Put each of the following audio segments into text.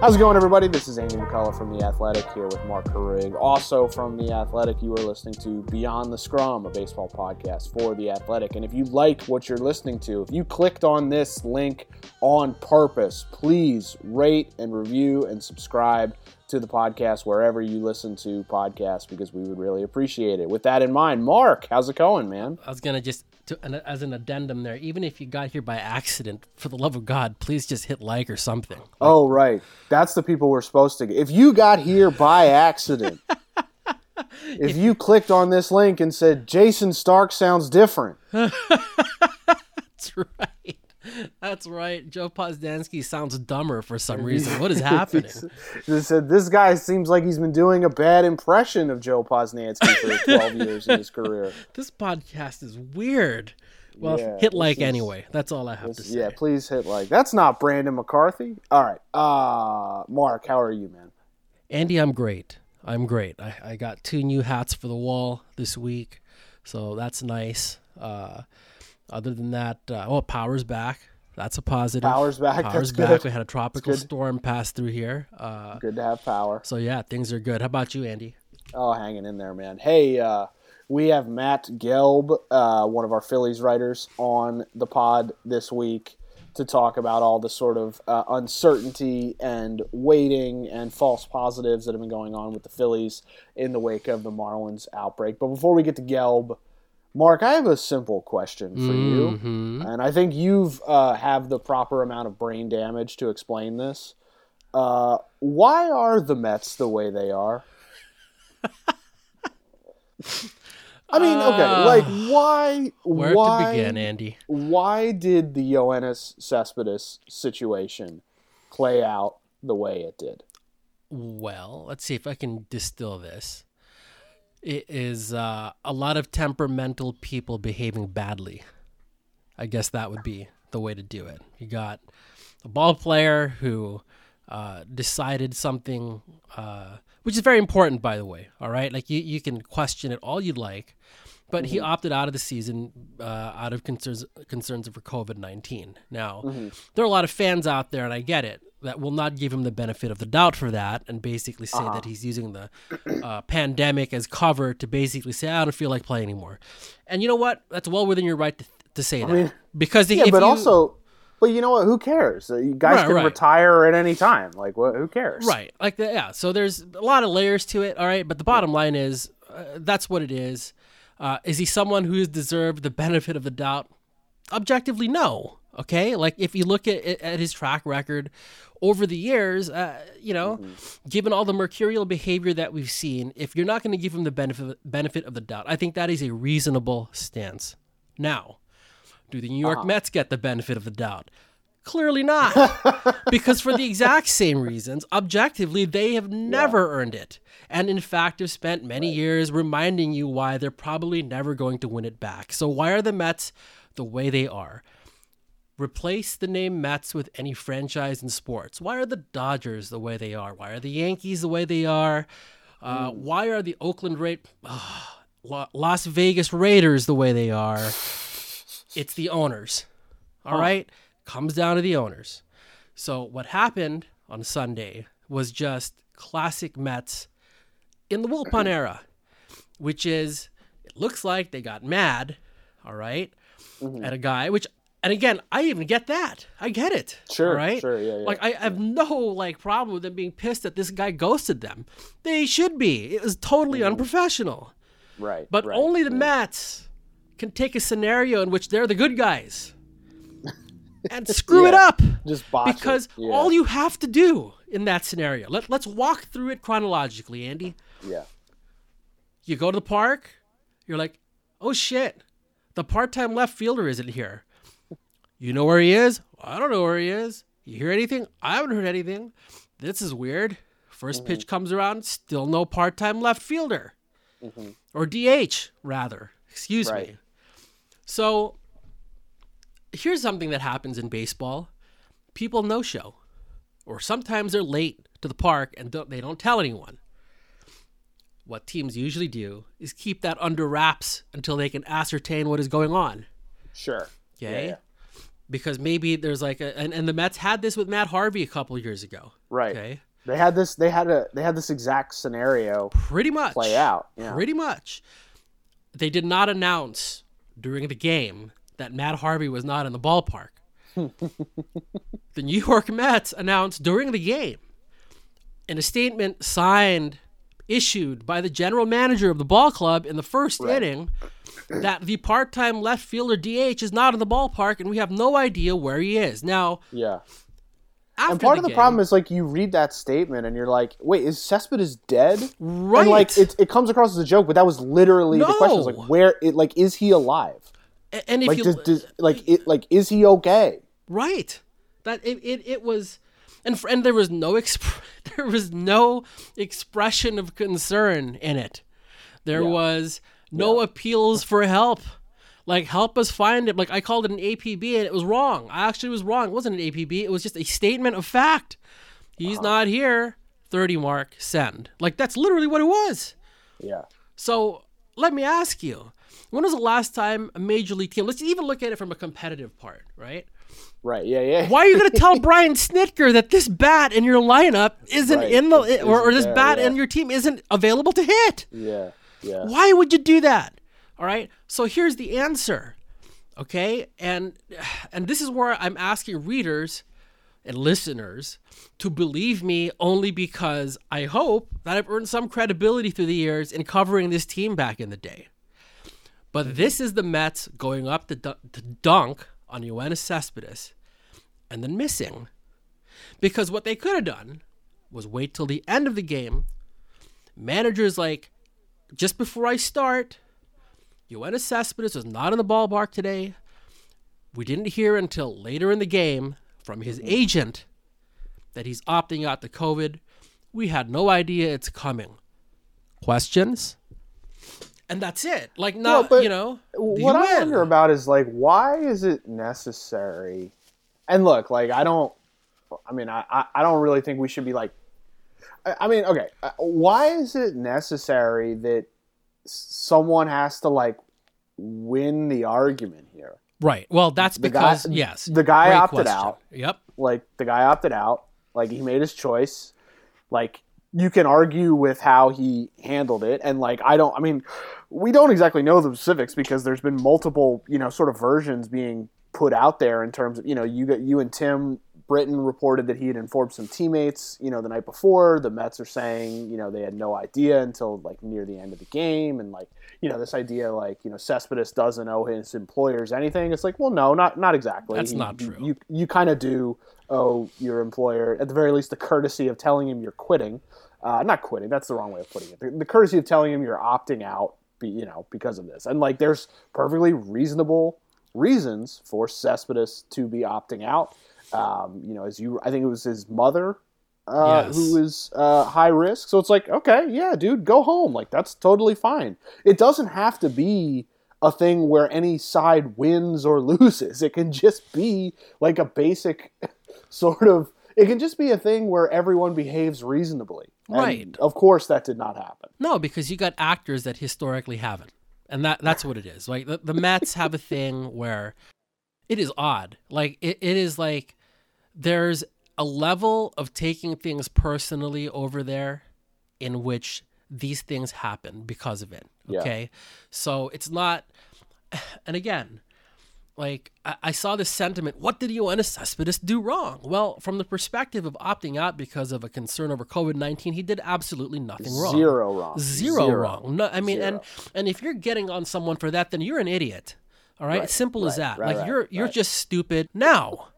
How's it going, everybody? This is Andy McCullough from The Athletic here with Marc Carig. Also from The Athletic, you are listening to Beyond the Scrum, a baseball podcast for The Athletic. And if you like what you're listening to, if you clicked on this link on purpose, please rate and review and subscribe to the podcast wherever you listen to podcasts because we would really appreciate it. With that in mind, Mark, how's it going, man? I was gonna just to, as an addendum there, even if you got here by accident, for the love of God, please just hit like or something. Like, oh, right. That's the people we're supposed to. Get. If you got here by accident, if you clicked on this link and said Jayson Stark sounds different, that's right. That's right. Joe Posnanski sounds dumber for some reason. What is happening? they said this guy seems like he's been doing a bad impression of Joe Posnanski for 12 years in his career. This podcast is weird. Well, yeah, hit like is, anyway. That's all I have this, to say. Yeah, please hit like. That's not Brandon McCarthy. All right. Uh, Mark, how are you, man? Andy, I'm great. I'm great. I, I got two new hats for the wall this week, so that's nice. Uh, other than that, uh, oh, power's back. That's a positive. Power's back. Power's That's back. Good. We had a tropical storm pass through here. Uh, good to have power. So yeah, things are good. How about you, Andy? Oh, hanging in there, man. Hey, uh, we have Matt Gelb, uh, one of our Phillies writers, on the pod this week to talk about all the sort of uh, uncertainty and waiting and false positives that have been going on with the Phillies in the wake of the Marlins outbreak. But before we get to Gelb, Mark, I have a simple question for mm-hmm. you, and I think you've uh, have the proper amount of brain damage to explain this. Uh, why are the Mets the way they are? I mean, okay, uh, like why? Where why, to begin, Andy? Why did the Yoenis Cespedes situation play out the way it did? Well, let's see if I can distill this it is uh, a lot of temperamental people behaving badly. I guess that would be the way to do it. You got a ball player who uh, decided something, uh, which is very important, by the way. All right, like you, you can question it all you'd like, but mm-hmm. he opted out of the season uh, out of concerns concerns for COVID nineteen. Now, mm-hmm. there are a lot of fans out there, and I get it that will not give him the benefit of the doubt for that and basically say uh-huh. that he's using the uh, pandemic as cover to basically say I don't feel like playing anymore. And you know what? That's well within your right to, to say I that mean, because yeah, but you, also. But you know what? Who cares? Uh, you guys right, can right. retire at any time. Like, what? Who cares? Right. Like, yeah. So there's a lot of layers to it. All right. But the bottom line is, uh, that's what it is. Uh, is he someone who has deserved the benefit of the doubt? Objectively, no. Okay, like if you look at, at his track record over the years, uh, you know, mm-hmm. given all the mercurial behavior that we've seen, if you're not going to give him the benefit benefit of the doubt, I think that is a reasonable stance. Now, do the New York uh-huh. Mets get the benefit of the doubt? Clearly not. because for the exact same reasons, objectively, they have never yeah. earned it. And in fact, have spent many right. years reminding you why they're probably never going to win it back. So, why are the Mets the way they are? Replace the name Mets with any franchise in sports. Why are the Dodgers the way they are? Why are the Yankees the way they are? Uh, mm. Why are the Oakland Ra- uh, Las Vegas Raiders the way they are? It's the owners. All huh. right, comes down to the owners. So what happened on Sunday was just classic Mets in the Wilpon era, which is it looks like they got mad, all right, mm-hmm. at a guy, which and again, I even get that. I get it. Sure. Right. Sure. Yeah. yeah like I have no like problem with them being pissed that this guy ghosted them. They should be. It was totally mm. unprofessional. Right. But right, only the. Mets can take a scenario in which they're the good guys and screw yeah. it up. Just because yeah. all you have to do in that scenario. Let Let's walk through it chronologically, Andy. Yeah. You go to the park. You're like, oh shit, the part-time left fielder isn't here. You know where he is? I don't know where he is. You hear anything? I haven't heard anything. This is weird. 1st mm-hmm. pitch comes around, still no part time left fielder. Mm-hmm. Or DH, rather. Excuse right. me. So here's something that happens in baseball people no show, or sometimes they're late to the park and don't, they don't tell anyone. What teams usually do is keep that under wraps until they can ascertain what is going on. Sure. Okay. Yeah, yeah. because maybe there's like a and, and the Mets had this with Matt Harvey a couple years ago. Right. Okay. They had this. They had a. They had this exact scenario Pretty much play out. Yeah. Pretty much. They did not announce during the game that Matt Harvey was not in the ballpark. the New York Mets announced during the game in a statement signed, issued by the general manager of the ball club in the first Right. inning that the part time left fielder DH is not in the ballpark and we have no idea where he is. Now, Yeah. And part of the game- problem is like you read that statement and you're like, wait, is Cespedes dead? Right. And like it, it comes across as a joke, but that was literally the question. Like, where? It, like, is he alive? And if Like, you does, does like it? Like, is he okay? Right. That it, it, it was and fr- and there was no exp- there was no expression of concern in it. There was no appeals for help. Like help us find him. Like I called it an APB and it was wrong. I actually was wrong. It wasn't an APB. It was just a statement of fact. He's Uh-huh. not here. 30 mark send. Like that's literally what it was. Yeah. So let me ask you, when was the last time a major league team? Let's even look at it from a competitive part, right? Right. Yeah. Yeah. Why are you going to tell Brian Snitker that this bat in your lineup isn't Right, in the is- or, or this bat yeah. in your team isn't available to hit? Yeah. Yeah. Why would you do that? All right. So here's the answer. Okay? And and this is where I'm asking readers and listeners to believe me only because I hope that I've earned some credibility through the years in covering this team back in the day. But this is the Mets going up to, du- to dunk on Yoenis Cespedes and then missing. Because what they could have done was wait till the end of the game. Managers like, just before I start, Yoenis Cespedes was not in the ballpark today. We didn't hear until later in the game from his mm-hmm. agent that he's opting out to COVID. We had no idea it's coming. Questions? And that's it. Like, no, but you know, what you I win? wonder about is like, why is it necessary? And look, like, I don't. I mean, I I, don't really think we should be like. I, I mean, okay, uh, why is it necessary that someone has to like win the argument here? Right. Well, that's The guy- because yes, the guy great opted question. out. Yep. like the guy opted out like he made his choice like you can argue with how he handled it and like i don't i mean we don't exactly know the specifics because there's been multiple you know sort of versions being put out there in terms of you know you got you and tim Britton reported that he had informed some teammates, you know, the night before. The Mets are saying, you know, they had no idea until like near the end of the game, and like, you know, this idea like, you know, Cespedes doesn't owe his employers anything. It's like, well, no, not not exactly. That's He- not true. You you kind of do owe your employer, at the very least, the courtesy of telling him you're quitting. Uh, not quitting. That's the wrong way of putting it. The, the courtesy of telling him you're opting out, be, you know, because of this. And like, there's perfectly reasonable reasons for Cespedes to be opting out. Um, you know, as you, I think it was his mother uh, Yes. who is uh, high risk. So it's like, okay, yeah, dude, go home. Like that's totally fine. It doesn't have to be a thing where any side wins or loses. It can just be like a basic sort of. It can just be a thing where everyone behaves reasonably. And Right. Of course, that did not happen. No, because you got actors that historically haven't, and that that's what it is. Like the, the Mets have a thing where it is odd. Like it, it is like there's a level of taking things personally over there, in which these things happen because of it. Yeah. Okay, so it's not. And again, like I, I saw this sentiment. What did Yoenis Cespedes do wrong? Well, from the perspective of opting out because of a concern over COVID nineteen, he did absolutely nothing wrong. Zero wrong. Zero, Zero. wrong. No, I mean, and and if you're getting on someone for that, then you're an idiot. All right, Right, simple as that. right, like right, you're you're just stupid. Now,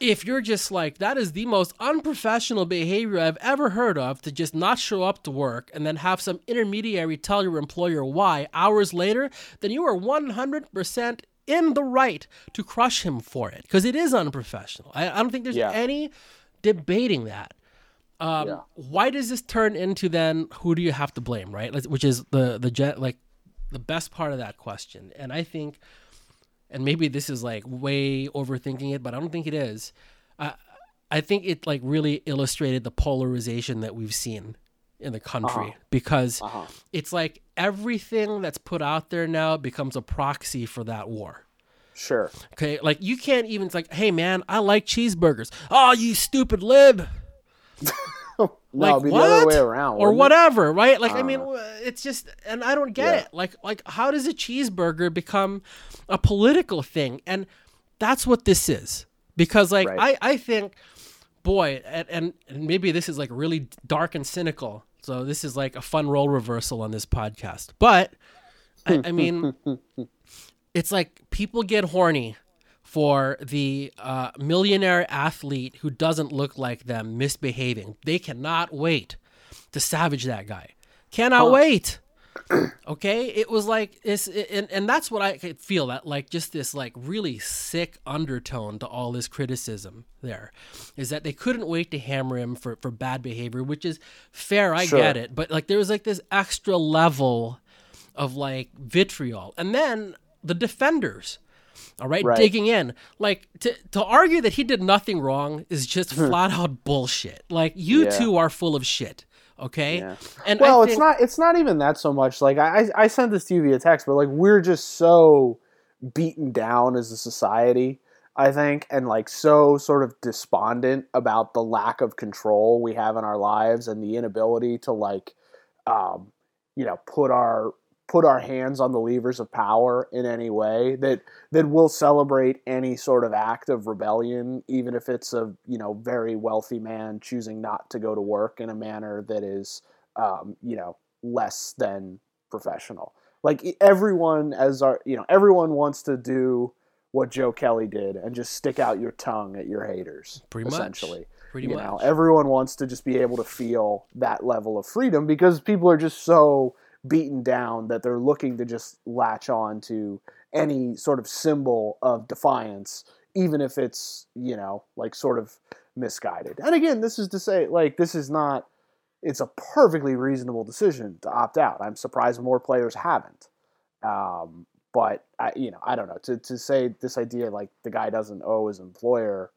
if you're just like that is the most unprofessional behavior I've ever heard of to just not show up to work and then have some intermediary tell your employer why hours later, then you are 100% in the right to crush him for it because it is unprofessional. I, I don't think there's Yeah. any debating that. Um, Yeah. Why does this turn into then who do you have to blame, right? Which is the the gen- like the best part of that question, and I think, and maybe this is like way overthinking it, but I don't think it is. I I think it like really illustrated the polarization that we've seen in the country because it's like everything that's put out there now becomes a proxy for that war. Sure. Okay, like you can't even it's like, hey man, I like cheeseburgers. Oh, you stupid lib. no, like it'd be what? the other way around. or wouldn't it? whatever, right? Like I Uh. mean, it's just, and I don't get Yeah. it. Like, like how does a cheeseburger become a political thing? And that's what this is. Because like Right. I, I think, boy, and and maybe this is like really dark and cynical. So this is like a fun role reversal on this podcast. But I, I mean, it's like people get horny for the uh, millionaire athlete who doesn't look like them misbehaving. They cannot wait to savage that guy. Cannot wait. okay, it was like it's and, and that's what I could feel that like just this like really sick undertone to all this criticism there is that they couldn't wait to hammer him for for bad behavior, which is fair. I Sure. get it, but like there was like this extra level of like vitriol, and then the defenders. All right, Right. digging in. Like to to argue that he did nothing wrong is just hmm. flat out bullshit. Like you Yeah. two are full of shit. Okay, Yeah. and well, I it's not. It's not even that so much. Like I, I I sent this to you via text, but like we're just so beaten down as a society. I think, and like so sort of despondent about the lack of control we have in our lives and the inability to like, um, you know, put our put our hands on the levers of power in any way that that will celebrate any sort of act of rebellion, even if it's a you know very wealthy man choosing not to go to work in a manner that is um, you know less than professional. Like everyone, as our you know, everyone wants to do what Joe Kelly did and just stick out your tongue at your haters. Pretty much. essentially, pretty you much. know, everyone wants to just be able to feel that level of freedom because people are just so beaten down that they're looking to just latch on to any sort of symbol of defiance, even if it's, you know, like sort of misguided. And again, this is to say, like, this is not, it's a perfectly reasonable decision to opt out. I'm surprised more players haven't. Um, but I, you know, I don't know. To, to say this idea like the guy doesn't owe his employer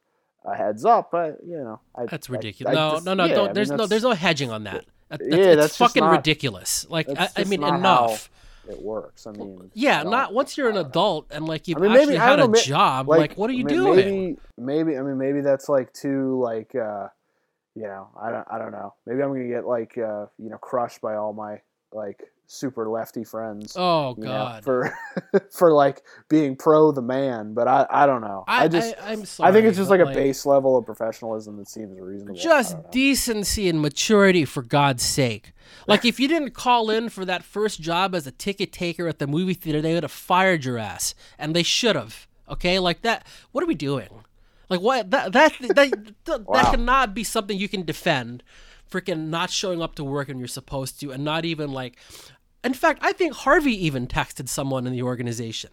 a heads up, but you know, I, That's ridiculous. I no, just- no, no, yeah, I don't. mean, There's no, there's no hedging on that. That- That's, Yeah, it's that's fucking not- ridiculous. Like, I, I mean, not enough. it works. I mean, Yeah, don't- once you're an I don't know. adult and like you've I mean, actually maybe- had a know, job. Like, what are you doing? Maybe, maybe. I mean, maybe that's like too like, uh, you know, I don't, I don't know. Maybe I'm gonna get like, uh, you know, crushed by all my like super lefty friends. oh you know, God, for for like being pro the man, but I, I don't know. I, just, I, am sorry. I think it's just but, like a base level of professionalism that seems reasonable. Just decency and maturity, for God's sake. Like, if you didn't call in for that first job as a ticket taker at the movie theater, they would have fired your ass, and they should have. Okay, like that. What are we doing? Like, what? That that that that, Wow. cannot be something you can defend. Freaking not showing up to work when you're supposed to, and not even like. In fact, I think Harvey even texted someone in the organization.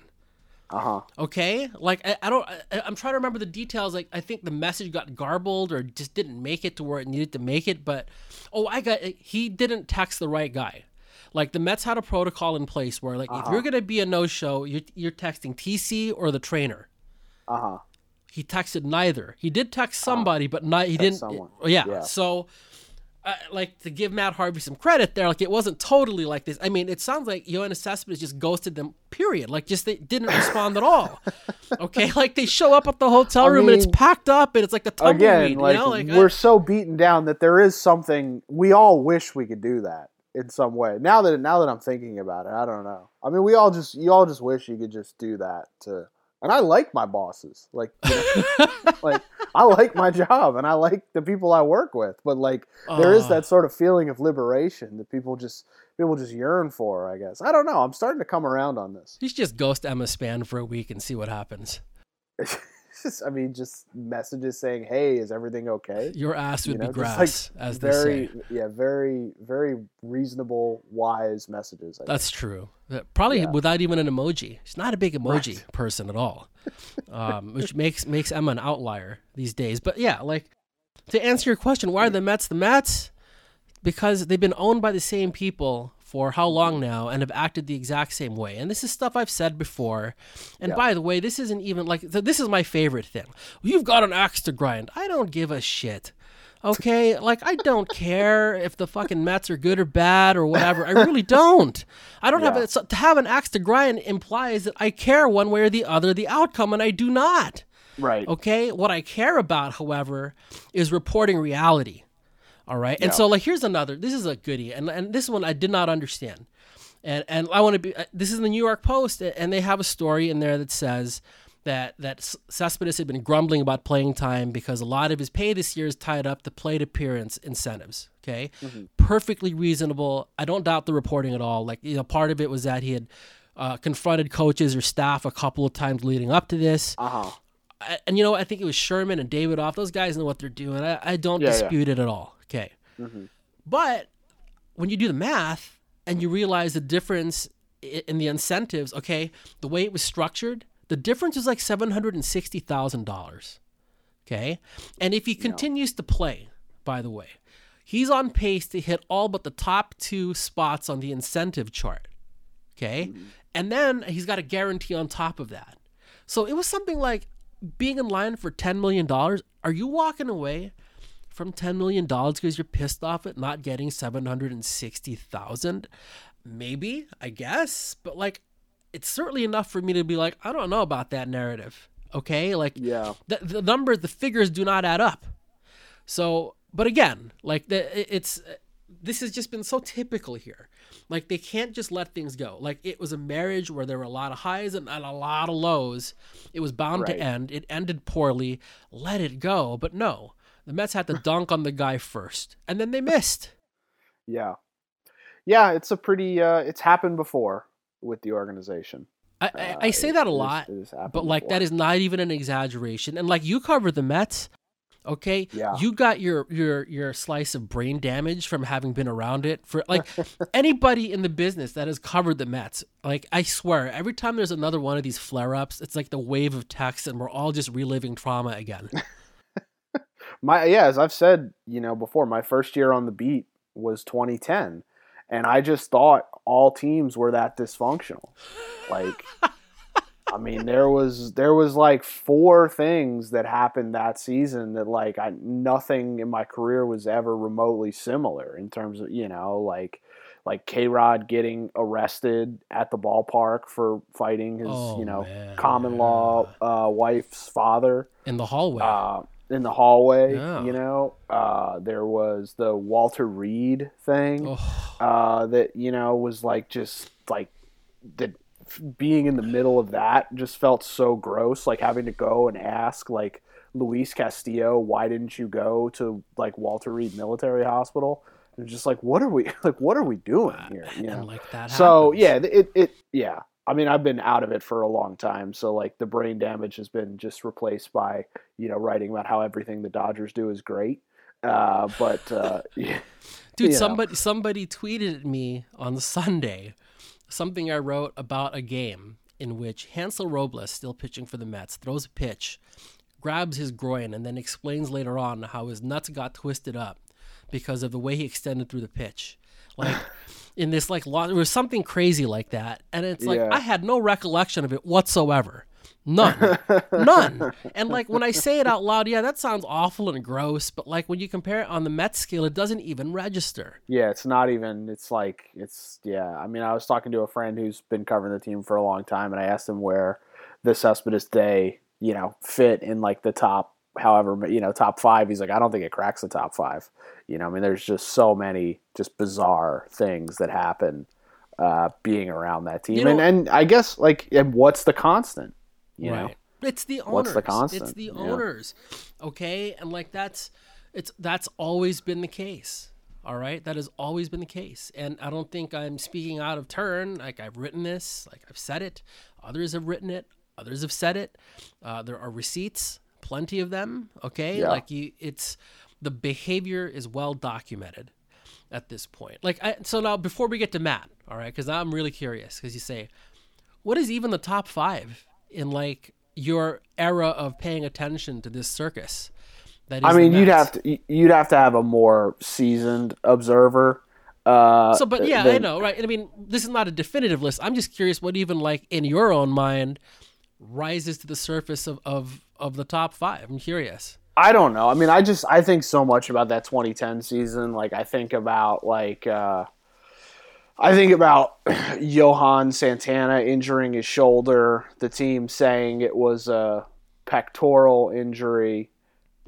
uh-huh. Okay, like I, I don't. I, I'm trying to remember the details. Like I think the message got garbled or just didn't make it to where it needed to make it. But oh, I got. He didn't text the right guy. Like the Mets had a protocol in place where, like, if Uh-huh. you're gonna be a no-show, you're you're texting TC or the trainer. Uh-huh. He texted neither. He did text somebody, but not. He Text didn't. someone. yeah. Yeah. So. Uh, like to give Matt Harvey some credit there, like it wasn't totally like this. I mean, it sounds like Yoenis Cespedes just ghosted them. Period. Like just they didn't respond at all. Okay, like they show up at the hotel I room and it's packed up and it's like the tumbleweed. Again, like, you know, like we're I- so beaten down that there is something we all wish we could do that in some way. Now that now that I'm thinking about it, I don't know. I mean, we all just you all just wish you could just do that to. And I like my bosses, like, you know, like I like my job and I like the people I work with. But like, there is Uh, that sort of feeling of liberation that people just people just yearn for. I guess I don't know. I'm starting to come around on this. you should just ghost Emma Span for a week and see what happens. I mean, just messages saying, "Hey, is everything okay?" Your ass would You know, be grass, like, as they very say. yeah very very reasonable wise messages I That's true. Probably Yeah. without even an emoji. She's not a big emoji person at all, um, which makes makes Emma an outlier these days. But yeah, like to answer your question, why are the Mets the Mets? Because they've been owned by the same people for how long now and have acted the exact same way. And this is stuff I've said before. And Yeah. by the way, this isn't even like th- this is my favorite thing. You've got an axe to grind. I don't give a shit. Okay, like I don't care if the fucking Mets are good or bad or whatever. I really don't. I don't have Yeah. it. So to have an axe to grind implies that I care one way or the other the outcome, and I do not. Right. Okay, what I care about, however, is reporting reality. All right, and Yeah. so like here's another. This is a goodie, and and this one I did not understand, and and I want to be. uh, This is the New York Post, and they have a story in there that says that that Cespedes had been grumbling about playing time because a lot of his pay this year is tied up to plate appearance incentives. Okay, perfectly reasonable. I don't doubt the reporting at all. Like you know, part of it was that he had. Uh, confronted coaches or staff a couple of times leading up to this. Uh huh. I- and you know, I think it was Sherman and Davidoff. Those guys know what they're doing. I, I don't Yeah, yeah. dispute it at all. Okay. Mm-hmm. But when you do the math and you realize the difference in the incentives, okay, the way it was structured, the difference is like $760,000. Okay. And if he continues to play, by the way, he's on pace to hit all but the top two spots on the incentive chart. Okay. Mm-hmm. And then he's got a guarantee on top of that. So it was something like being in line for $10 million. Are you walking away from $10 million because you're pissed off at not getting 760000 Maybe, I guess. But like, it's certainly enough for me to be like, I don't know about that narrative. Okay. Like, Yeah. the, the numbers, the figures do not add up. So, but again, like the, it's this has just been so typical here. Like they can't just let things go. Like it was a marriage where there were a lot of highs and, and a lot of lows. It was bound Right. to end. It ended poorly. Let it go. But no, the Mets had to dunk on the guy first, and then they missed. Yeah. Yeah. It's a pretty. Uh, it's happened before with the organization. I, I, Uh, I say it- that a is- lot, it but like before. that is not even an exaggeration. And like you cover the Mets, okay? Yeah. You got your your your slice of brain damage from having been around it for like anybody in the business that has covered the Mets. Like I swear, every time there's another one of these flare ups, it's like the wave of text, and we're all just reliving trauma again. my yeah as i've said you know before my first year on the beat was 2010 and i just thought all teams were that dysfunctional. Like i mean there was there was like four things that happened that season that like i nothing in my career was ever remotely similar in terms of you know like like K-Rod getting arrested at the ballpark for fighting his, Oh, you know, man, common law uh, wife's father. In the hallway. uh, in the hallway. Yeah. You know, uh, there was the Walter Reed thing oh, uh, that you know was like just like that being in the middle of that just felt so gross. Like having to go and ask like Luis Castillo, why didn't you go to like Walter Reed Military Hospital? And just like what are we like what are we doing here? You know? and like that. So happens. yeah, it it yeah. I mean, I've been out of it for a long time, so like the brain damage has been just replaced by you know writing about how everything the Dodgers do is great. Uh, but uh, yeah, Dude, you know. somebody somebody tweeted at me on Sunday something I wrote about a game in which Hansel Robles, still pitching for the Mets, throws a pitch, grabs his groin, and then explains later on how his nuts got twisted up because of the way he extended through the pitch. Like in this like lo- there was something crazy like that, and it's like Yeah. I had no recollection of it whatsoever. None. None. And like when I say it out loud, yeah, that sounds awful and gross, but like when you compare it on the Mets scale, it doesn't even register. yeah, it's not even. It's like it's yeah. I mean, I was talking to a friend who's been covering the team for a long time, and I asked him where the Cespedes Day, you know, fit in like the top, however, you know, top five. He's like, I don't think it cracks the top five. You know, I mean, there's just so many just bizarre things that happen uh, being around that team, You know- and and I guess like, and what's the constant? You know. It's the owners. What's the constant? It's the Yeah. owners. Okay? And like that's it's that's always been the case. All right? That has always been the case. And I don't think I'm speaking out of turn. Like I've written this, like I've said it. Others have written it. Others have said it. Uh, there are receipts, plenty of them. Okay? Yeah. Like you it's the behavior is well documented at this point. Like I, so now before we get to Matt, all right? Cuz I'm really curious cuz you say what is even the top five in like your era of paying attention to this circus? That is I mean, you'd have to you'd have to have a more seasoned observer. Uh, So, but yeah, I know, right? I mean, this is not a definitive list. I'm just curious what even like in your own mind rises to the surface of of of the top five. I'm curious. I don't know. I mean, I just I think so much about that 2010 season. Like I think about like uh, I think about Johan Santana injuring his shoulder. The team saying it was a pectoral injury.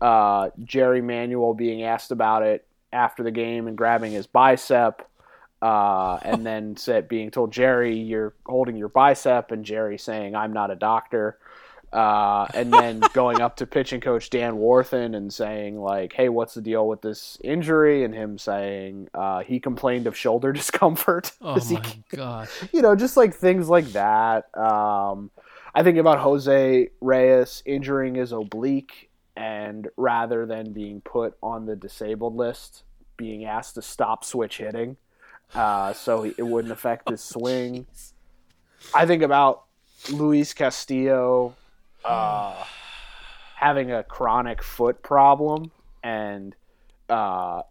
Uh, Jerry Manuel being asked about it after the game and grabbing his bicep. Uh, and then said, being told Jerry, you're holding your bicep, and Jerry saying, "I'm not a doctor." Uh, and then going up to pitching coach Dan Warthen and saying like, "Hey, what's the deal with this injury?" And him saying uh, he complained of shoulder discomfort. Oh He- my god. you know, just like things like that. Um, I think about Jose Reyes injuring his oblique, and rather than being put on the disabled list, being asked to stop switch hitting, uh, so it wouldn't affect his swing. I think about Luis Castillo uh, having a chronic foot problem and uh,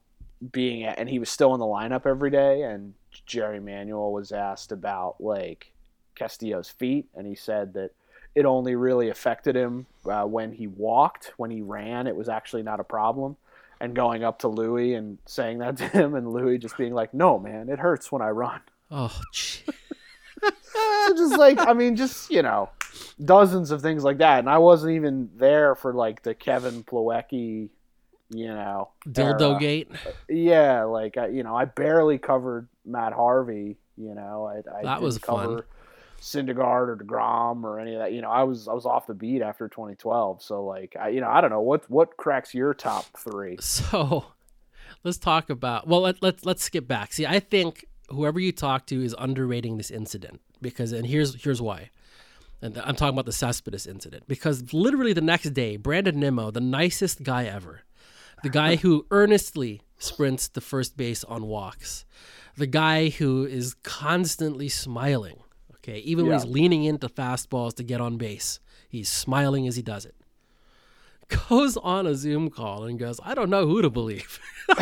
being and he was still in the lineup every day and Jerry Manuel was asked about like Castillo's feet and he said that it only really affected him uh, when he walked. When he ran it was actually not a problem and going up to Luis and saying that to him and Luis just being like no man it hurts when I run Oh, so just like I mean, just you know, dozens of things like that, and I wasn't even there for like the Kevin Plawecki, you know, dildo era. gate. Yeah, like I, you know, I barely covered Matt Harvey. You know, I, I That was fun. Syndergaard or Degrom or any of that. You know, I was I was off the beat after 2012. So like, I you know, I don't know what what cracks your top three. So let's talk about. Well, let, let's let's skip back. See, I think whoever you talk to is underrating this incident because, and here's here's why. And I'm talking about the Cespedes incident because literally the next day, Brandon Nimmo, the nicest guy ever, the guy who earnestly sprints to first base on walks, the guy who is constantly smiling. Okay, even when he's leaning into fastballs to get on base, he's smiling as he does it. Goes on a Zoom call and goes, I don't know who to believe.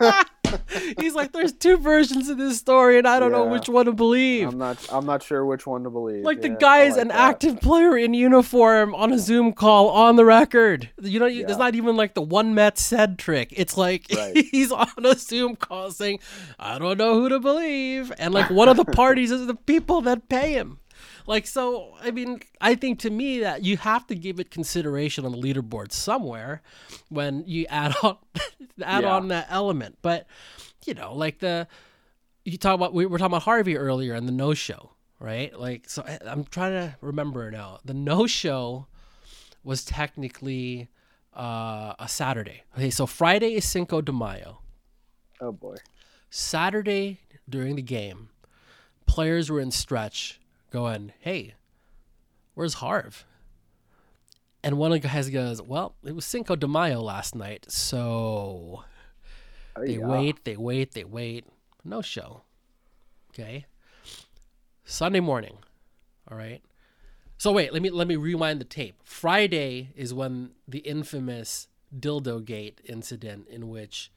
He's like, there's two versions of this story, and I don't know which one to believe. I'm not I'm not sure which one to believe. like the Yeah, guy is like an that. active player in uniform on a Zoom call on the record. You know, Yeah. there's not even like the one Met said trick. It's like Right. he's on a Zoom call saying, "I don't know who to believe," and like one of the parties is the people that pay him. Like so, I mean, I think to me that you have to give it consideration on the leaderboard somewhere when you add on add Yeah. on that element. But you know, like the you talk about we were talking about Harvey earlier and the no show, right? Like so I, I'm trying to remember now. The no show was technically uh, a Saturday. Okay, so Friday is Cinco de Mayo. Oh boy. Saturday during the game, players were in stretch going, "Hey, where's Harv?" And one of the guys goes, "Well, it was Cinco de Mayo last night, so Oh, they yeah. wait, they wait, they wait. No show. Okay. Sunday morning. All right. So wait, let me let me rewind the tape. Friday is when the infamous dildo gate incident in which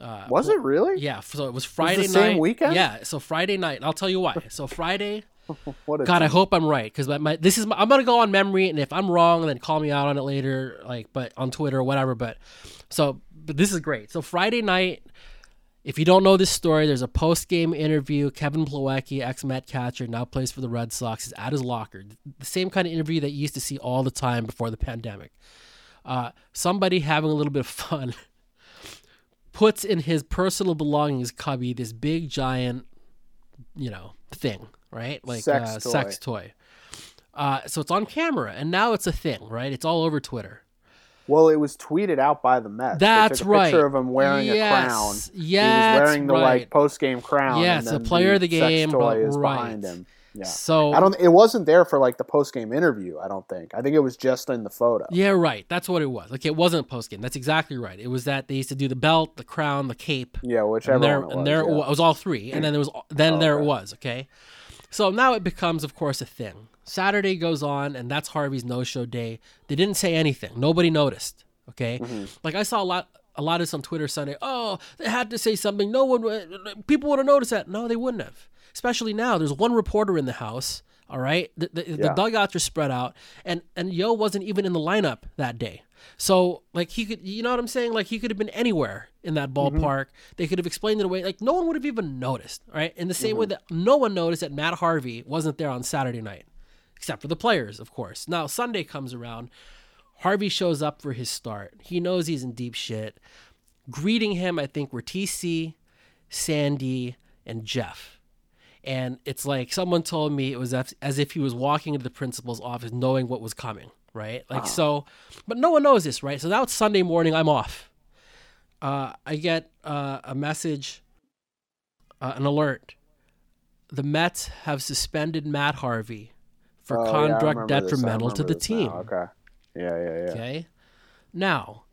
uh, Was it really? yeah, so it was Friday night. same weekend? Yeah, so Friday night. I'll tell you why. So Friday, God, I hope I'm right because my, my this is my, I'm gonna go on memory, and if I'm wrong, then call me out on it later, like but on Twitter or whatever. But so, but this is great. So Friday night, if you don't know this story, there's a post game interview. Kevin Plawecki, ex Met catcher, now plays for the Red Sox, is at his locker. The same kind of interview that you used to see all the time before the pandemic. Uh, somebody having a little bit of fun puts in his personal belongings cubby this big giant, you know, thing, right? Like Sex uh, toy. sex toy. Uh, so it's on camera, and now it's a thing, right? It's all over Twitter. Well, it was tweeted out by the Mets. That's a Picture right. of him wearing Yes. a crown. Yes, he was wearing the right. like post game crown. Yes, the player of the sex game, toy is right. behind him. Yeah. So I don't. It wasn't there for like the post game interview. I don't think. I think it was just in the photo. Yeah, right. That's what it was. Like it wasn't post game. That's exactly right. It was that they used to do the belt, the crown, the cape, Yeah, whichever and there one it and was. there yeah. it was all three, and then there was then Oh, there it was. Okay, so now it becomes, of course, a thing. Saturday goes on, and that's Harvey's no-show day. They didn't say anything. Nobody noticed. Okay, Mm-hmm. like I saw a lot. A lot of this on Twitter Sunday. Oh, they had to say something. No one, would- people would have noticed that. No, they wouldn't have. Especially now, there's one reporter in the house All right, the, the, Yeah. the dugouts are spread out, and and Yo wasn't even in the lineup that day. So like he could, you know what I'm saying? Like he could have been anywhere in that mm-hmm. ballpark. They could have explained it away. Like no one would have even noticed. Right? In the same way mm-hmm. that no one noticed that Matt Harvey wasn't there on Saturday night, except for the players, of course. Now Sunday comes around. Harvey shows up for his start. He knows he's in deep shit. Greeting him, I think, were TC, Sandy, and Jeff. And it's like someone told me it was as if he was walking into the principal's office knowing what was coming, right? Like, so, but no one knows this, right? So now it's Sunday morning, I'm off. Uh, I get uh, a message, uh, an alert. The Mets have suspended Matt Harvey for Oh, conduct. I detrimental to the team. now. Okay. Yeah, yeah, yeah. Okay. Now,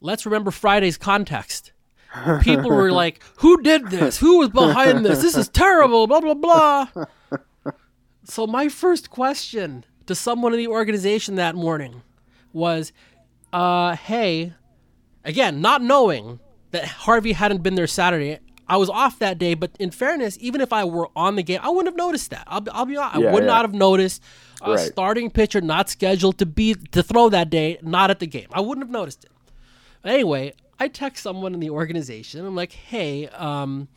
let's remember Friday's context. People were like, "Who did this? Who was behind this? This is terrible." Blah blah blah. So my first question to someone in the organization that morning was, uh, "Hey, again, not knowing that Harvey hadn't been there Saturday." I was off that day, but in fairness, even if I were on the game, I wouldn't have noticed that. I'll, be- I'll be honest, I would yeah. not have noticed a Right. starting pitcher not scheduled to be to throw that day, not at the game. I wouldn't have noticed it. Anyway, I text someone in the organization. I'm like, "Hey, um,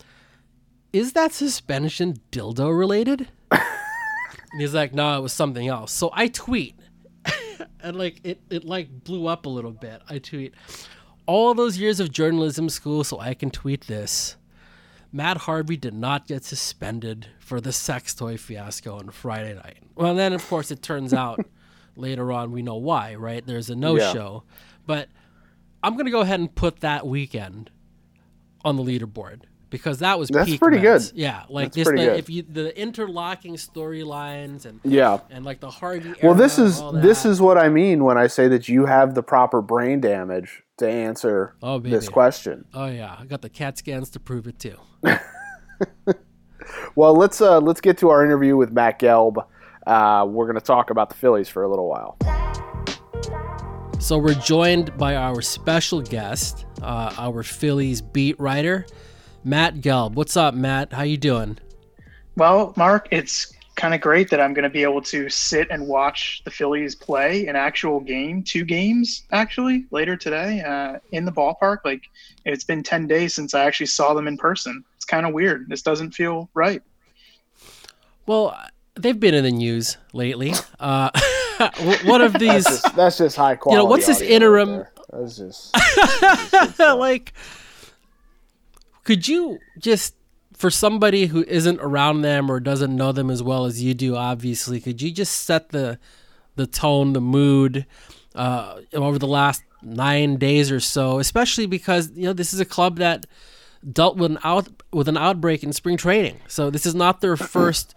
is that suspension dildo related?" and he's like, "No, it was something else." So I tweet, and like it, it like blew up a little bit. I tweet, all those years of journalism school, so I can tweet this. Matt Harvey did not get suspended for the sex toy fiasco on Friday night. Well, then of course it turns out later on we know why, right? There's a no show. But I'm going to go ahead and put that weekend on the leaderboard because that was That's peak pretty good. Yeah, like That's this the, good. if you the interlocking storylines and Yeah. and like the Harvey Well, this is this is what I mean when I say that you have the proper brain damage to answer Oh, this question. Oh yeah, I got the CAT scans to prove it too. Well, let's uh, let's get to our interview with Matt Gelb. Uh, we're going to talk about the Phillies for a little while. So we're joined by our special guest, uh, our Phillies beat writer, Matt Gelb. What's up, Matt? How you doing? Well, Mark, it's kind of great that I'm going to be able to sit and watch the Phillies play an actual game, two games actually, later today uh, in the ballpark. Like, it's been 10 days since I actually saw them in person. It's kind of weird. This doesn't feel right. Well, they've been in the news lately. Uh, one of these, That's just, that's just high quality. what's this audio right interim- That's just. that's just like, could you just, for somebody who isn't around them or doesn't know them as well as you do, obviously, could you just set the the tone, the mood uh, over the last nine days or so? Especially because you know this is a club that dealt with an out with an outbreak in spring training, so this is not their first.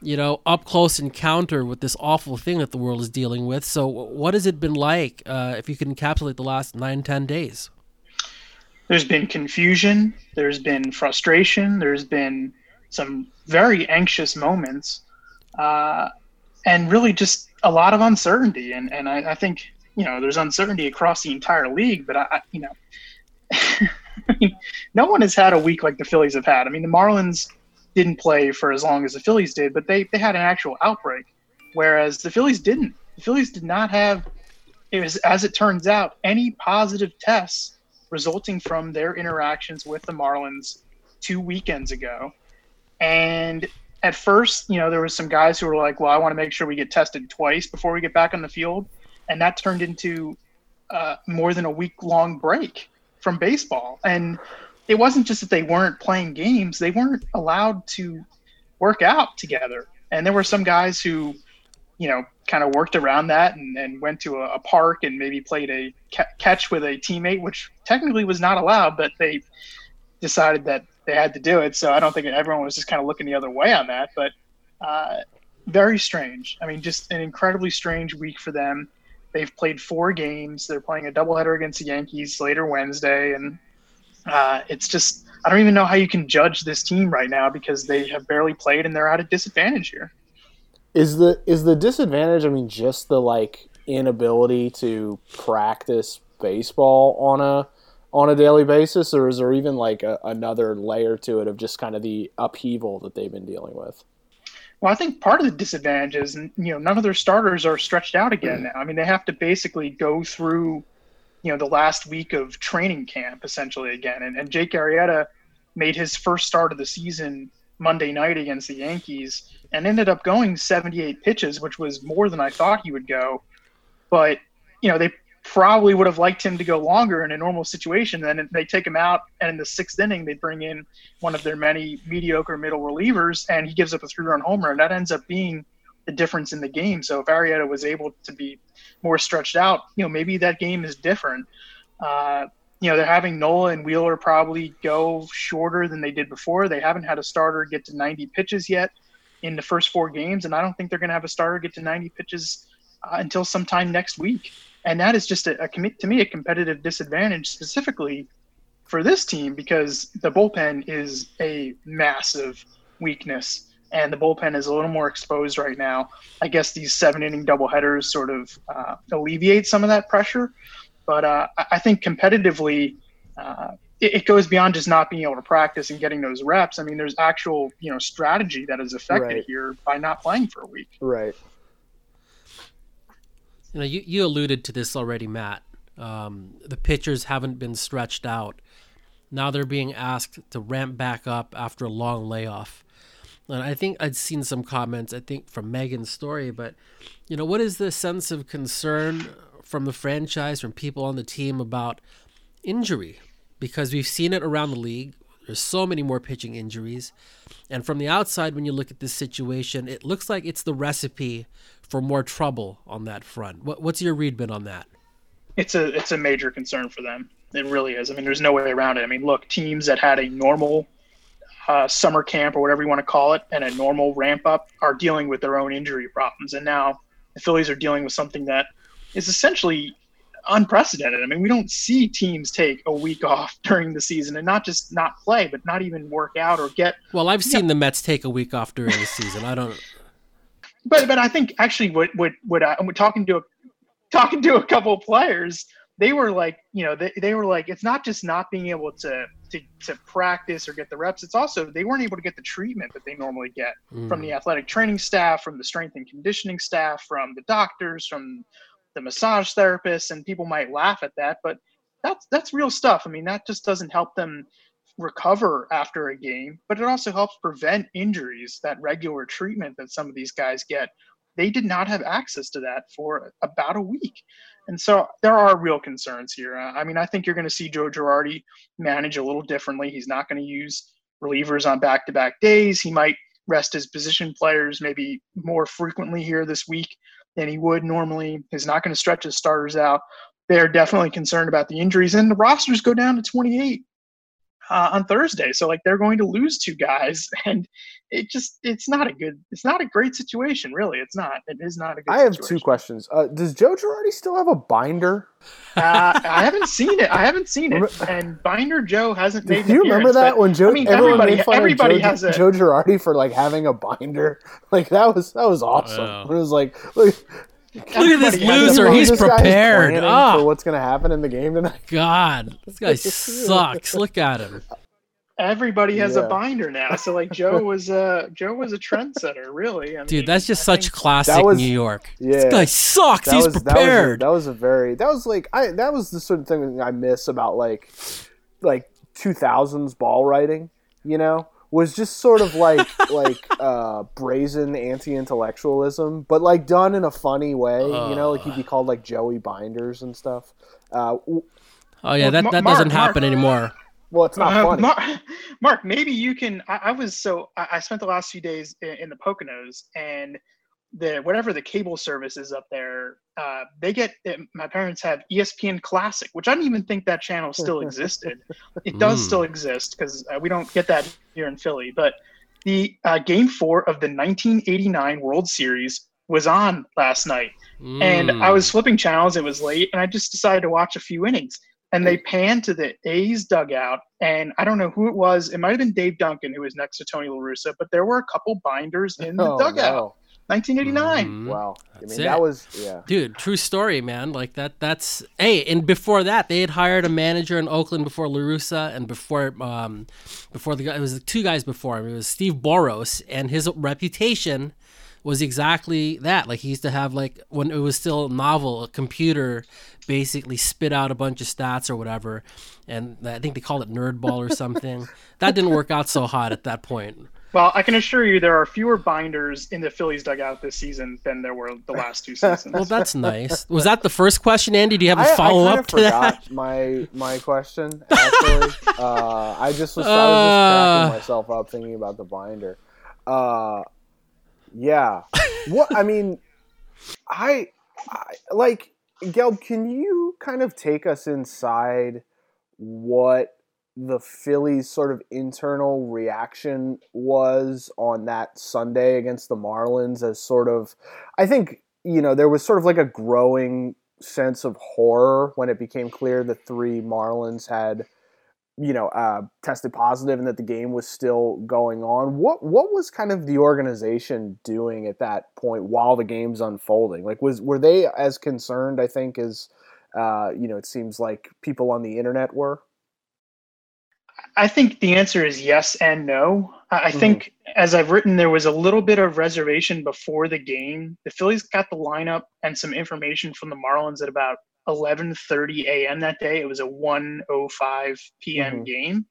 You know, up close encounter with this awful thing that the world is dealing with. So, what has it been like? Uh, if you could encapsulate the last nine, ten days. There's been confusion, there's been frustration, there's been some very anxious moments, uh, and really just a lot of uncertainty. And, and I, I think, you know, there's uncertainty across the entire league, but I, I you know, I mean, no one has had a week like the Phillies have had. I mean, the Marlins didn't play for as long as the Phillies did, but they, they had an actual outbreak, whereas the Phillies didn't. The Phillies did not have, it was, as it turns out, any positive tests resulting from their interactions with the Marlins two weekends ago. And at first, you know, there was some guys who were like, "Well, I want to make sure we get tested twice before we get back on the field," and that turned into uh, more than a week long break from baseball. And it wasn't just that they weren't playing games; they weren't allowed to work out together. And there were some guys who, you know, kind of worked around that and, and went to a, a park and maybe played a ca- catch with a teammate, which technically was not allowed, but they decided that they had to do it. So I don't think everyone was just kind of looking the other way on that. But uh, very strange. I mean, just an incredibly strange week for them. They've played four games. They're playing a doubleheader against the Yankees later Wednesday, and uh, it's just I don't even know how you can judge this team right now because they have barely played and they're at a disadvantage here. Is the is the disadvantage? I mean, just the like inability to practice baseball on a on a daily basis, or is there even like a, another layer to it of just kind of the upheaval that they've been dealing with? Well, I think part of the disadvantage is, you know, none of their starters are stretched out again now. I mean, they have to basically go through, you know, the last week of training camp essentially again. And, and Jake Arrieta made his first start of the season Monday night against the Yankees and ended up going 78 pitches, which was more than I thought he would go. But, you know, they probably would have liked him to go longer in a normal situation. Then they take him out, and in the sixth inning, they bring in one of their many mediocre middle relievers, and he gives up a three-run homer, and that ends up being the difference in the game. So if Arrieta was able to be more stretched out, you know, maybe that game is different. Uh, you know, they're having Nola and Wheeler probably go shorter than they did before. They haven't had a starter get to 90 pitches yet in the first four games, and I don't think they're going to have a starter get to 90 pitches uh, until sometime next week and that is just a, a to me a competitive disadvantage specifically for this team because the bullpen is a massive weakness and the bullpen is a little more exposed right now. I guess these seven inning doubleheaders sort of uh, alleviate some of that pressure, but uh, I think competitively, uh, it, it, goes beyond just not being able to practice and getting those reps. I mean, there's actual you know strategy that is affected right. here by not playing for a week. Right. You know, you, you alluded to this already, Matt. Um, the pitchers haven't been stretched out. Now they're being asked to ramp back up after a long layoff. And I think I'd seen some comments, I think from Megan's story, but you know, what is the sense of concern from the franchise, from people on the team about injury? Because we've seen it around the league. There's so many more pitching injuries. And from the outside, when you look at this situation, it looks like it's the recipe for more trouble on that front. What, what's your read been on that? It's a it's a major concern for them. It really is. I mean, there's no way around it. I mean, look, teams that had a normal uh, summer camp or whatever you want to call it and a normal ramp up are dealing with their own injury problems, and now the Phillies are dealing with something that is essentially unprecedented. I mean, we don't see teams take a week off during the season and not just not play, but not even work out or get. Well, I've seen know. the Mets take a week off during the season. I don't but but I think actually what what what I, am talking to a, talking to a couple of players, they were like, you know, they, they were like, it's not just not being able to, to to practice or get the reps. It's also they weren't able to get the treatment that they normally get mm. from the athletic training staff, from the strength and conditioning staff, from the doctors, from the massage therapists, and people might laugh at that, but that's that's real stuff. I mean, that just doesn't help them recover after a game, but it also helps prevent injuries, that regular treatment that some of these guys get. They did not have access to that for about a week. And so there are real concerns here. Uh, I mean, I think you're going to see Joe Girardi manage a little differently. He's not going to use relievers on back to back days. He might rest his position players maybe more frequently here this week than he would normally. He's not going to stretch his starters out. They're definitely concerned about the injuries, and the rosters go down to 28 uh, on Thursday. So like they're going to lose two guys, and it just it's not a good it's not a great situation. Really, it's not. It is not a good. I have situation. two questions. Uh, does Joe Girardi still have a binder? Uh, I haven't seen it. I haven't seen it. And Binder Joe hasn't made. Do you remember that when Joe? I mean, everybody, made fun everybody of Joe, has a, Joe Girardi for like having a binder. Like that was that was awesome. It was like. Look, Look at this loser. He's prepared. Oh. For what's going to happen in the game tonight. God, this guy sucks. Look at him. Everybody has yeah. a binder now. So like Joe was a Joe was a trendsetter, really. I Dude, that's just I such classic was, New York. Yeah, this guy sucks. He's was, prepared. That was, a, that was a very that was like I that was the sort of thing I miss about like like 2000s ball writing. You know, was just sort of like like uh, brazen anti-intellectualism, but like done in a funny way. Uh, you know, like he'd be called like Joey Binders and stuff. Uh, oh yeah, that that Marc, doesn't happen Marc, anymore. Well, it's not uh, funny. Marc, Marc, maybe you can. I, I was so I, I, spent the last few days in, in the Poconos and the whatever the cable service is up there, uh, they get uh, my parents have ESPN Classic, which I don't even think that channel still existed. it does mm. still exist because uh, we don't get that here in Philly. But the uh, game four of the 1989 World Series was on last night, mm. and I was hmm. flipping channels. It was late, and I just decided to watch a few innings. And they panned to the A's dugout, and I don't know who it was. It might have been Dave Duncan who was next to Tony La Russa, but there were a couple binders in the oh, dugout. No 1989. Mhm. Wow. I mean, it. that was yeah. Dude, true story, man. Like that. That's hey. And before that, they had hired a manager in Oakland before La Russa, and before um, before the guy. It was two guys before him. It was Steve Boros, and his reputation was exactly that. Like he used to have like when it was still novel, a computer basically spit out a bunch of stats or whatever, and I think they called it Nerdball or something. that didn't work out so hot at that point. Well, I can assure you there are fewer binders in the Phillies dugout this season than there were the last two seasons. Well, that's nice. Was that the first question, Andy? Do you have a follow I kind up of to forgot that? my my question. Actually, uh, I just was I was just Uh. cracking myself up thinking about the binder. Uh, yeah. What I mean, I, I like Gelb. Can you kind of take us inside what the Phillies' sort of internal reaction was on that Sunday against the Marlins as sort of I think you know there was sort of like a growing sense of horror when it became clear the three Marlins had you know uh, tested positive and that the game was still going on. What what was kind of the organization doing at that point while the game's unfolding? Like was were they as concerned? I think as uh, you know it seems like people on the internet were. I think the answer is yes and no. I I think, as I've written, there was a little bit of reservation before the game. The Phillies got the lineup and some information from the Marlins at about 11:30 a.m. that day. It was a 1:05 p.m. Mhm. game,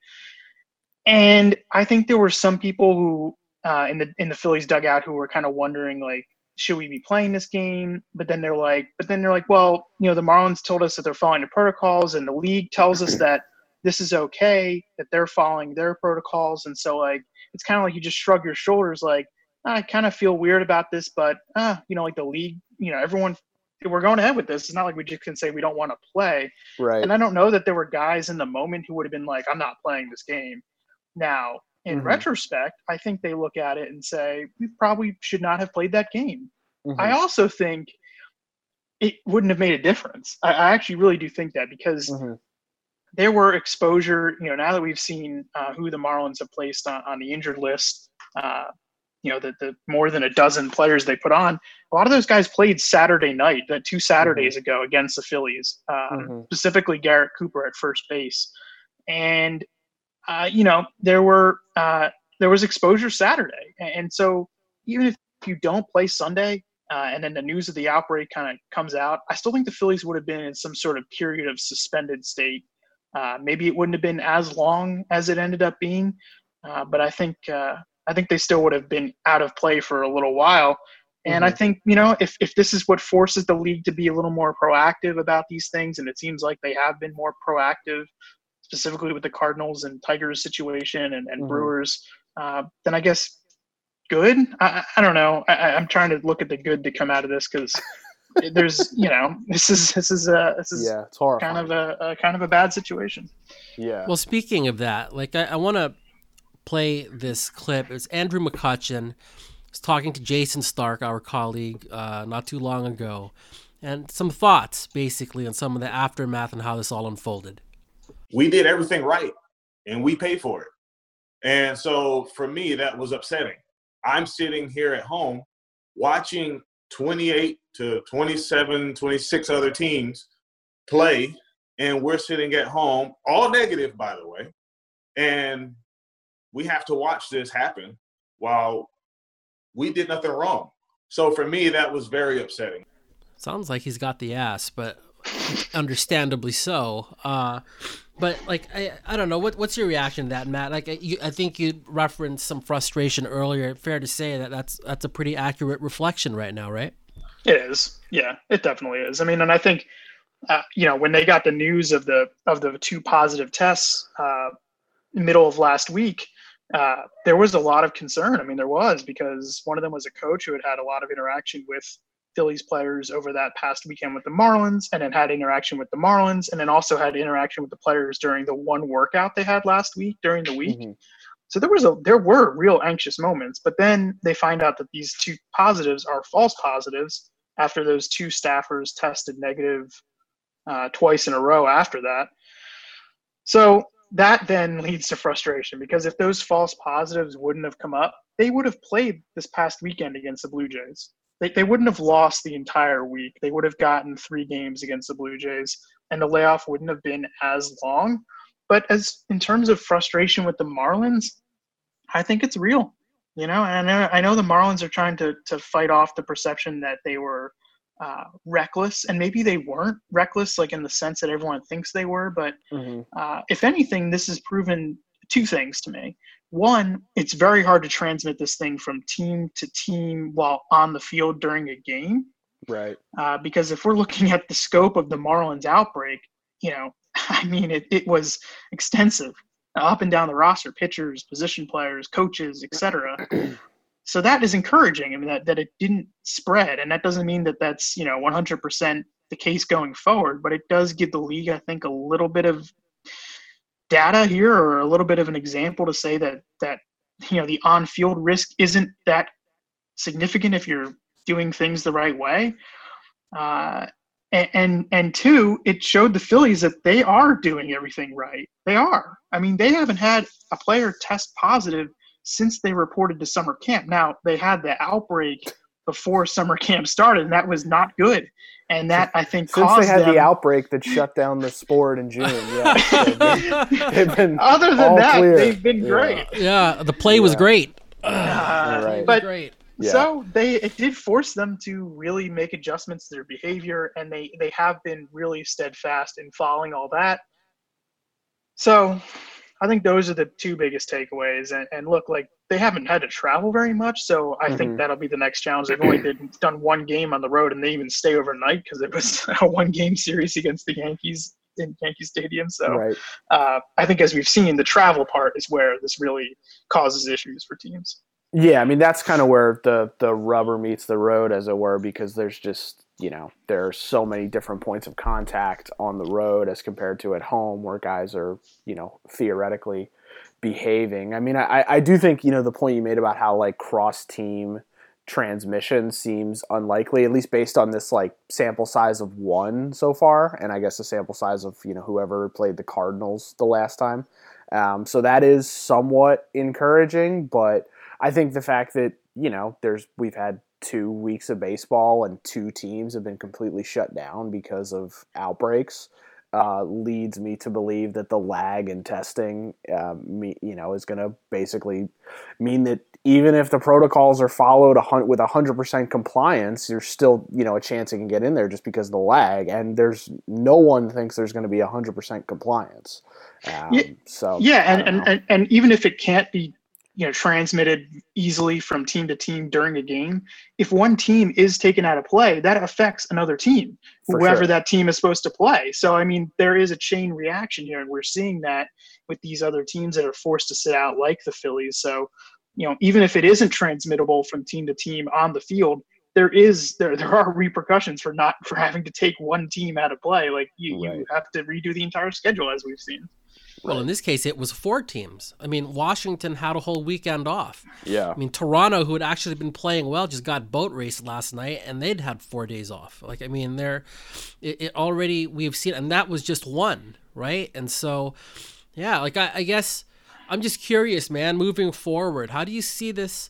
and I think there were some people who uh, in the in the Phillies dugout who were kind of wondering like. Should we be playing this game? But then they're like, but then they're like, well, you know, the Marlins told us that they're following the protocols, and the league tells us that this is okay that they're following their protocols and so like it's kind of like you just shrug your shoulders like i kind of feel weird about this but uh you know like the league you know everyone we're going ahead with this it's not like we just can say we don't want to play Right. and i don't know that there were guys in the moment who would have been like i'm not playing this game now in Mhm. retrospect i think they look at it and say we probably should not have played that game Mhm. i also think it wouldn't have made a difference i, I actually really do think that because Mhm. There were exposure, you know, now that we've seen uh, who the Marlins have placed on, on the injured list, uh, you know, the, the more than a dozen players they put on, a lot of those guys played Saturday night, that two Saturdays ago against the Phillies, um, Mhm. specifically Garrett Cooper at first base. And, uh, you know, there were, uh, there was exposure Saturday. And, and so even if you don't play Sunday, uh, and then the news of the outbreak kind of comes out, I still think the Phillies would have been in some sort of period of suspended state uh, maybe it wouldn't have been as long as it ended up being, uh, but I think uh, I think they still would have been out of play for a little while. And I think you know if if this is what forces the league to be a little more proactive about these things, and it seems like they have been more proactive, specifically with the Cardinals and Tigers situation and, and Mhm. Brewers, uh, then I guess good. I, I don't know. I, I'm trying to look at the good to come out of this because there's you know this is this is a this is Yeah, it's horrifying. kind of a, a kind of a bad situation. yeah. Well, speaking of that, like I, I want to play this clip. It's Andrew McCutchen was talking to Jayson Stark, our colleague, uh, not too long ago, and some thoughts basically on some of the aftermath and how this all unfolded. we did everything right and we paid for it. And so for me, that was upsetting. I'm sitting here at home watching 28 to 27, 26 other teams play, and we're sitting at home, all negative, by the way. And we have to watch this happen while we did nothing wrong. So for me, that was very upsetting. Sounds like he's got the ass, but understandably so. Uh, but like I, I don't know what what's your reaction to that, Matt? Like I, you, I think you referenced some frustration earlier. Fair to say that that's that's a pretty accurate reflection right now, right? It is, yeah, it definitely is. I mean, and I think, uh, you know, when they got the news of the of the two positive tests, uh, middle of last week, uh, there was a lot of concern. I mean, there was because one of them was a coach who had had a lot of interaction with Phillies players over that past weekend with the Marlins, and then had interaction with the Marlins, and then also had interaction with the players during the one workout they had last week during the week. Mhm. So there was a there were real anxious moments, but then they find out that these two positives are false positives after those two staffers tested negative uh, twice in a row after that. So that then leads to frustration because if those false positives wouldn't have come up, they would have played this past weekend against the Blue Jays. They, they wouldn't have lost the entire week. They would have gotten three games against the Blue Jays, and the layoff wouldn't have been as long. But as in terms of frustration with the Marlins, I think it's real. You know, and I know, I know the Marlins are trying to to fight off the perception that they were uh, reckless, and maybe they weren't reckless, like in the sense that everyone thinks they were. But Mm-hmm. uh, if anything, this has proven two things to me. One, it's very hard to transmit this thing from team to team while on the field during a game. Right. Uh, because if we're looking at the scope of the Marlins outbreak, you know, I mean, it, it was extensive up and down the roster pitchers, position players, coaches, etc. so that is encouraging. I mean, that, that it didn't spread. And that doesn't mean that that's, you know, 100% the case going forward, but it does give the league, I think, a little bit of data here or a little bit of an example to say that, that, you know, the on field risk isn't that significant if you're doing things the right way. Uh, and, and and two, it showed the Phillies that they are doing everything right. They are. I mean, they haven't had a player test positive since they reported to summer camp. Now they had the outbreak before summer camp started, and that was not good. And that I think Since caused they had them, the outbreak that shut down the sport in June, yeah, they've been, they've been Other than all that, clear. they've been Yeah. great. Yeah, the play was great. Uh, Right. But great. Yeah. So they it did force them to really make adjustments to their behavior, and they they have been really steadfast in following all that. So I think those are the two biggest takeaways. And, and look, like they haven't had to travel very much, so I Mhm. think that'll be the next challenge. They've only did, done one game on the road, and they even stay overnight because it was a one game series against the Yankees in Yankee Stadium. So right. uh, I think as we've seen, the travel part is where this really causes issues for teams. Yeah, I mean that's kind of where the the rubber meets the road, as it were, because there's just you know there are so many different points of contact on the road as compared to at home, where guys are you know theoretically behaving. I mean, I I do think you know the point you made about how like cross team transmission seems unlikely, at least based on this like sample size of one so far, and I guess the sample size of you know whoever played the Cardinals the last time. Um, so that is somewhat encouraging, but I think the fact that you know there's we've had two weeks of baseball and two teams have been completely shut down because of outbreaks uh, leads me to believe that the lag in testing, um, me, you know, is going to basically mean that even if the protocols are followed with hundred percent compliance, there's still you know a chance it can get in there just because of the lag, and there's no one thinks there's going to be hundred percent compliance. Um, Yeah, so yeah and, and, and and even if it can't be you know transmitted easily from team to team during a game if one team is taken out of play that affects another team For whoever sure. that team is supposed to play so i mean there is a chain reaction here and we're seeing that with these other teams that are forced to sit out like the phillies so you know even if it isn't transmittable from team to team on the field there is there there are repercussions for not for having to take one team out of play like you, Right. you have to redo the entire schedule as we've seen Well, in this case, it was four teams. I mean, Washington had a whole weekend off. yeah, I mean, Toronto, who had actually been playing well, just got boat raced last night, and they'd had four days off. Like, I mean, they're it, it already we've seen, and that was just one, right? And so, yeah, like I, I guess I'm just curious, man. Moving forward, how do you see this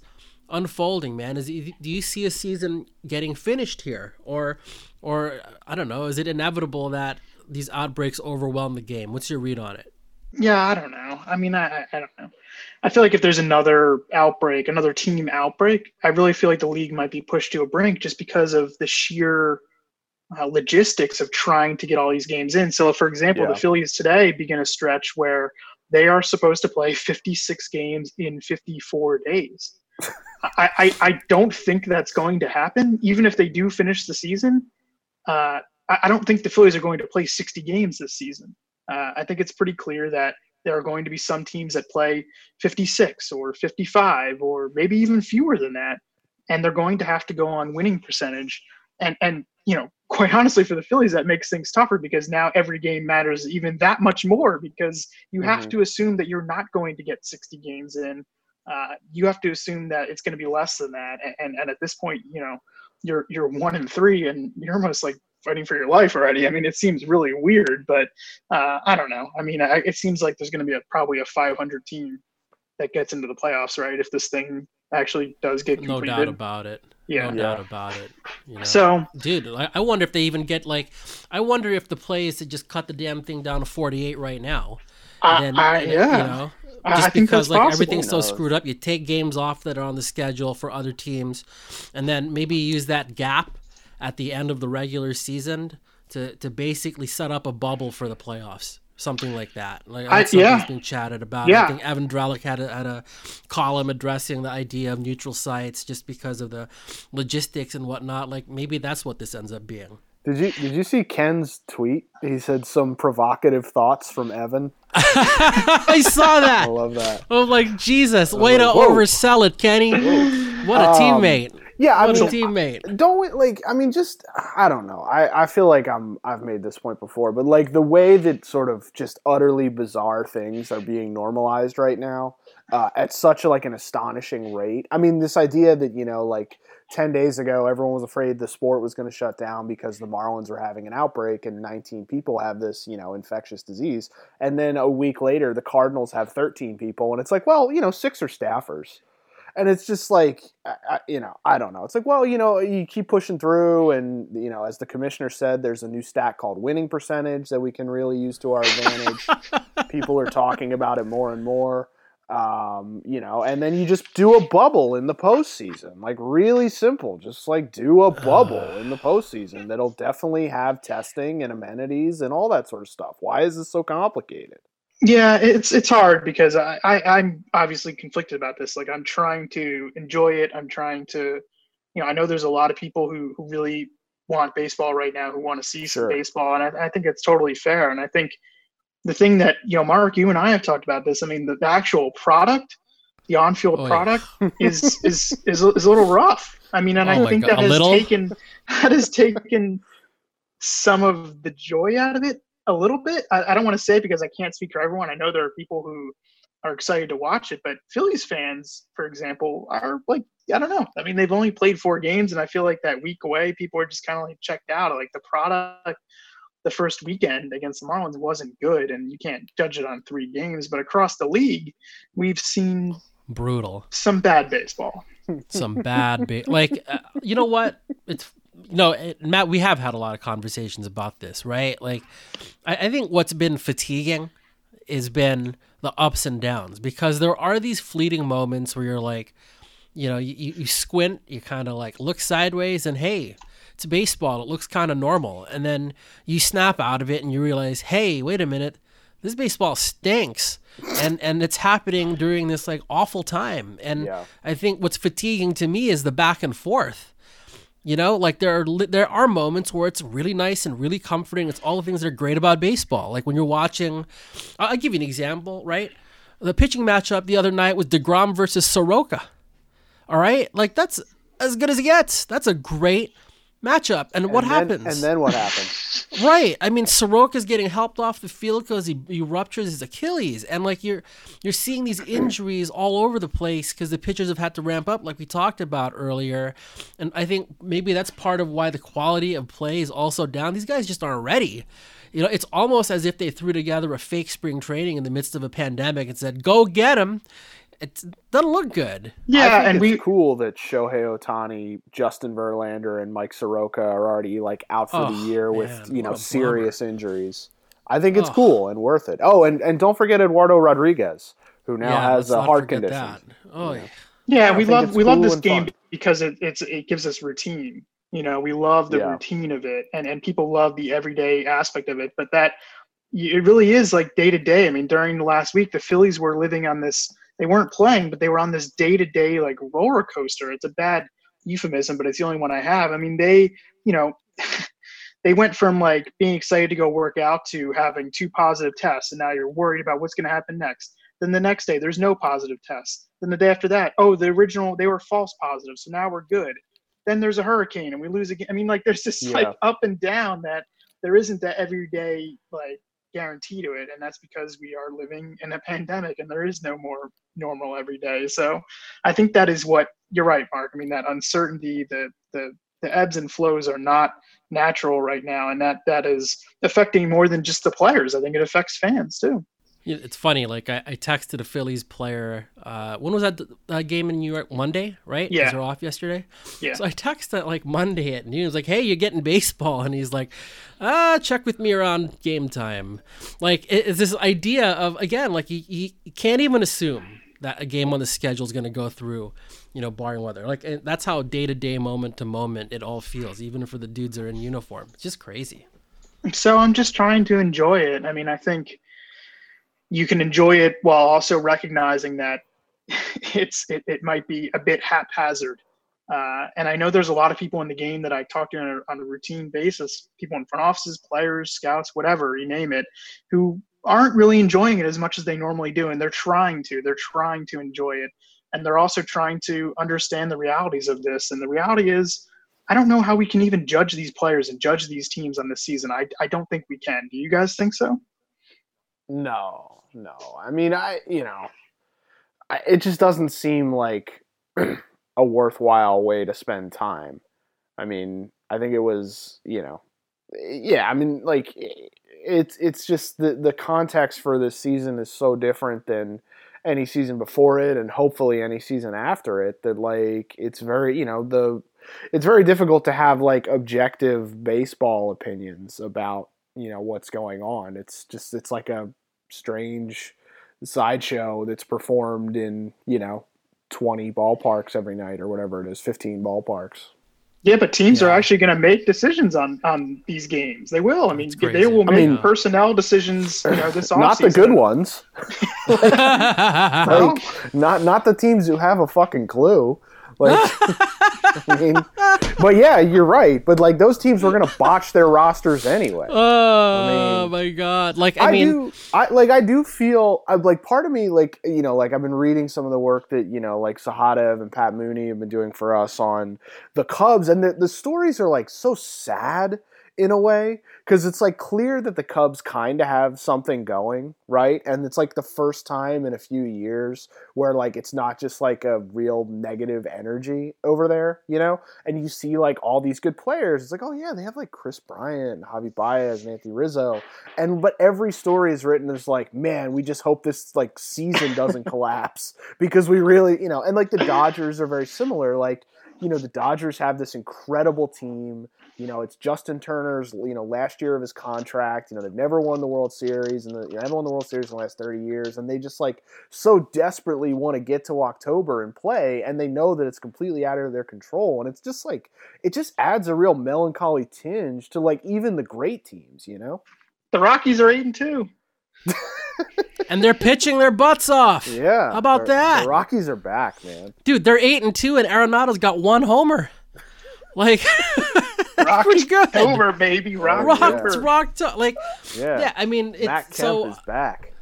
unfolding, man? Is do you see a season getting finished here, or, or I don't know, is it inevitable that these outbreaks overwhelm the game? What's your read on it? Yeah, I don't know. I mean, I, I- don't know. I feel like if there's another outbreak, another team outbreak, I really feel like the league might be pushed to a brink just because of the sheer uh, logistics of trying to get all these games in. So, for example, Yeah. the Phillies today begin a stretch where they are supposed to play 56 games in 54 days. I, I, I don't think that's going to happen. Even if they do finish the season, uh, I, I don't think the Phillies are going to play 60 games this season. Uh, I think it's pretty clear that there are going to be some teams that play 56 or 55 or maybe even fewer than that, and they're going to have to go on winning percentage. And and you know, quite honestly, for the Phillies, that makes things tougher because now every game matters even that much more because you have Mhm. to assume that you're not going to get 60 games in. Uh, you have to assume that it's going to be less than that, and, and and at this point, you know, you're you're one and three, and you're almost like fighting for your life already. I mean, it seems really weird, but uh, I don't know. I mean, I, it seems like there's going to be a, probably a 500 team that gets into the playoffs, right? If this thing actually does get completed. No doubt about it. Yeah. No Yeah. doubt about it. You know? So Dude, I I wonder if they even get like. I wonder if the play is to just cut the damn thing down to 48 right now. I, Then, I, and, yeah, You know, just I think because that's like possible. everything's so screwed up, you take games off that are on the schedule for other teams, and then maybe use that gap at the end of the regular season to to basically set up a bubble for the playoffs. Something like that. Like I- yeah. been chatted about. Yeah. I think Evan Drellich had a, had a column addressing the idea of neutral sites just because of the logistics and whatnot. Like maybe that's what this ends up being. Did you did you see Ken's tweet? He said some provocative thoughts from Evan. I saw that. I love that. I'm like, Jesus, way like, to whoa. oversell it, Kenny. What a Um, teamate. Yeah, I What mean, teammate. don't like i mean just i don't know. I i feel like i'm i've made this point before but like the way that sort of just utterly bizarre things are being normalized right now uh, at such a, like an astonishing rate. I mean this idea that you know like 10 days ago everyone was afraid the sport was going to shut down because the marlins were having an outbreak and 19 people have this you know infectious disease. And then a week later the cardinals have 13 people and it's like well you know six are staffers and it's just like I, I, you know i don't know. It's like well you know you keep pushing through and you know as the commissioner said there's a new stat called winning percentage that we can really use to our advantage. People are talking about it more and more. Um, you know and then you just do a bubble in the postseason like really simple. Just like do a bubble in the postseason that'll definitely have testing and amenities and all that sort of stuff. Why is this so complicated Yeah, it's it's hard because I, I I'm obviously conflicted about this. Like I'm trying to enjoy it. I'm trying to, you know, I know there's a lot of people who who really want baseball right now, who want to see Sure. some baseball, and I, I think it's totally fair. And I think the thing that you know, Marc, you and I have talked about this. I mean, the, the actual product, the on-field Oh, yeah. product, is is is a- is a little rough. I mean, and Oh I think God, that a has little? taken that has taken some of the joy out of it a little bit. I, I don't want to say it because I can't speak for everyone. I know there are people who are excited to watch it, but Phillies fans, for example, are like, I don't know. I mean, they've only played four games, and I feel like that week away, people are just kind of like checked out. Like the product, the first weekend against the Marlins wasn't good, and you can't judge it on three games. But across the league, we've seen Brutal. some bad baseball. Some bad, ba- like, uh, you know what? It's no, it, Matt. We have had a lot of conversations about this, right? Like, I, I think what's been fatiguing has been the ups and downs because there are these fleeting moments where you're like, you know, you, you you squint, you kind of like look sideways, and hey, it's baseball. It looks kind of normal, and then you snap out of it and you realize, hey, wait a minute, this baseball stinks, and and it's happening during this like awful time. And Yeah. I think what's fatiguing to me is the back and forth. You know, like there are there are moments where it's really nice and really comforting. It's all the things that are great about baseball. Like when you're watching, I'll, give you an example. Right, the pitching matchup the other night was Degrom versus Soroka. All right, like that's as good as it gets. That's a great matchup. And, what then- happens? and then what happens Right. I mean, Soroka's getting helped off the field because he, he ruptures his Achilles, and like you're you're seeing these injuries all over the place because the pitchers have had to ramp up, like we talked about earlier. And I think maybe that's part of why the quality of play is also down. These guys just aren't ready. You know, it's almost as if they threw together a fake spring training in the midst of a pandemic and said, "Go get him." It doesn't look good. I Yeah, think and it's we cool that Shohei Ohtani, Justin Verlander, and Mike Soroka are already like out for Oh, the year with man, you know what a serious injuries. I think it's Oh. cool and worth it. Oh, and, and don't forget Eduardo Rodriguez, who now has a heart condition. that. Oh, yeah. Yeah, I we love it's we love this game fun. because it it's it gives us routine. You know, we love the Yeah. routine of it, and and people love the everyday aspect of it. But that it really is like day to day. I mean, during the last week, the Phillies were living on this. They weren't playing, but they were on this day to day like roller coaster. It's a bad euphemism, but it's the only one I have. I mean, they you know. They went from like being excited to go work out to having two positive tests, and now you're worried about what's going to happen next. Then the next day, there's no positive tests. Then the day after that, oh, the original, they were false positive, So now we're good. Then there's a hurricane and we lose again. I mean, like, there's this Yeah. like up and down that there isn't that everyday like guarantee to it. And that's because we are living in a pandemic and there is no more normal every day. So I think that is what you're right, Marc. I mean, that uncertainty, the, the, the ebbs and flows are not natural right now, and that that is affecting more than just the players. I think it affects fans too. It's funny. Like I, I texted a Phillies player. Uh, when was that uh, game in New York? Monday, right? Yeah. They're off yesterday. Yeah. So I texted like Monday at noon. It's like, hey, you're getting baseball, and he's like, ah, check with me around game time. Like it, it's this idea of again, like you, you can't even assume that a game on the schedule is going to go through, you know, barring weather. Like that's how day to day, moment to moment, it all feels, even for the dudes that are in uniform. It's just crazy. So I'm just trying to enjoy it. I mean, I think you can enjoy it while also recognizing that it's it, it might be a bit haphazard. Uh, and I know there's a lot of people in the game that I talk to on a, on a routine basis, people in front offices, players, scouts, whatever you name it, who aren't really enjoying it as much as they normally do. And they're trying to. They're trying to enjoy it. And they're also trying to understand the realities of this. And the reality is, I don't know how we can even judge these players and judge these teams on this season. I, I don't think we can. Do you guys think so? No, no. I mean, I you know, I, it just doesn't seem like a worthwhile way to spend time. I mean, I think it was you know, yeah. I mean, like it's it's just the the context for this season is so different than any season before it and hopefully any season after it that like it's very you know the it's very difficult to have like objective baseball opinions about you know what's going on it's just it's like a strange sideshow that's performed in you know 20 ballparks every night or whatever it is 15 ballparks Yeah, but teams are actually going to make decisions on on these games. They will. I mean, they crazy. will I make mean- personnel decisions. You know, this not the good ones Well, like not not the teams who have a fucking clue like I mean, but yeah you're right but like those teams were gonna botch their rosters anyway oh mean, my god! Like I, I, mean, do. I like. I do feel. I like. Part of me, like you know, like I've been reading some of the work that you know, like Sahadev and Pat Mooney have been doing for us on the Cubs, and the the stories are like so sad in a way because it's like clear that the Cubs kind of have something going, right? And it's like the first time in a few years where like it's not just like a real negative energy over there, you know? And you see like all these good players. It's like, oh yeah, they have like Kris Bryant, and Javi Baez, and Anthony Rizzo and but every story is written as like man we just hope this like season doesn't collapse because we really you know and like the dodgers are very similar like you know the dodgers have this incredible team you know it's justin turner's you know last year of his contract you know they've never won the world series and the, you know, haven't won the world series in the last 30 years and they just like so desperately want to get to october and play and they know that it's completely out of their control and it's just like it just adds a real melancholy tinge to like even the great teams you know the Rockies are eight and two. and they're pitching their butts off. Yeah. How about the- that? The Rockies are back, man. Dude, they're eight and two, and Arenado's got one homer. Like, that's pretty good. Over, baby. Rock, Rock- Rock, over. it's rocked. Like, Yeah. yeah, I mean, it's Matt Kemp so is back.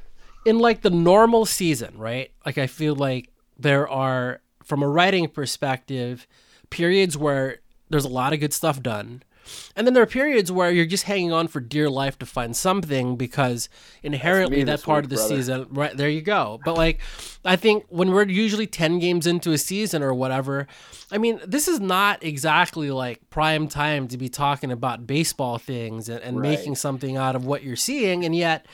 in like the normal season, right? Like, I feel like there are, from a writing perspective, periods where there's a lot of good stuff done. And then there are periods where you're just hanging on for dear life to find something because inherently that part week, of the brother. season, right there you go. But like, I think when we're usually 10 games into a season or whatever, I mean, this is not exactly like prime time to be talking about baseball things and, and Right. making something out of what you're seeing. And yet,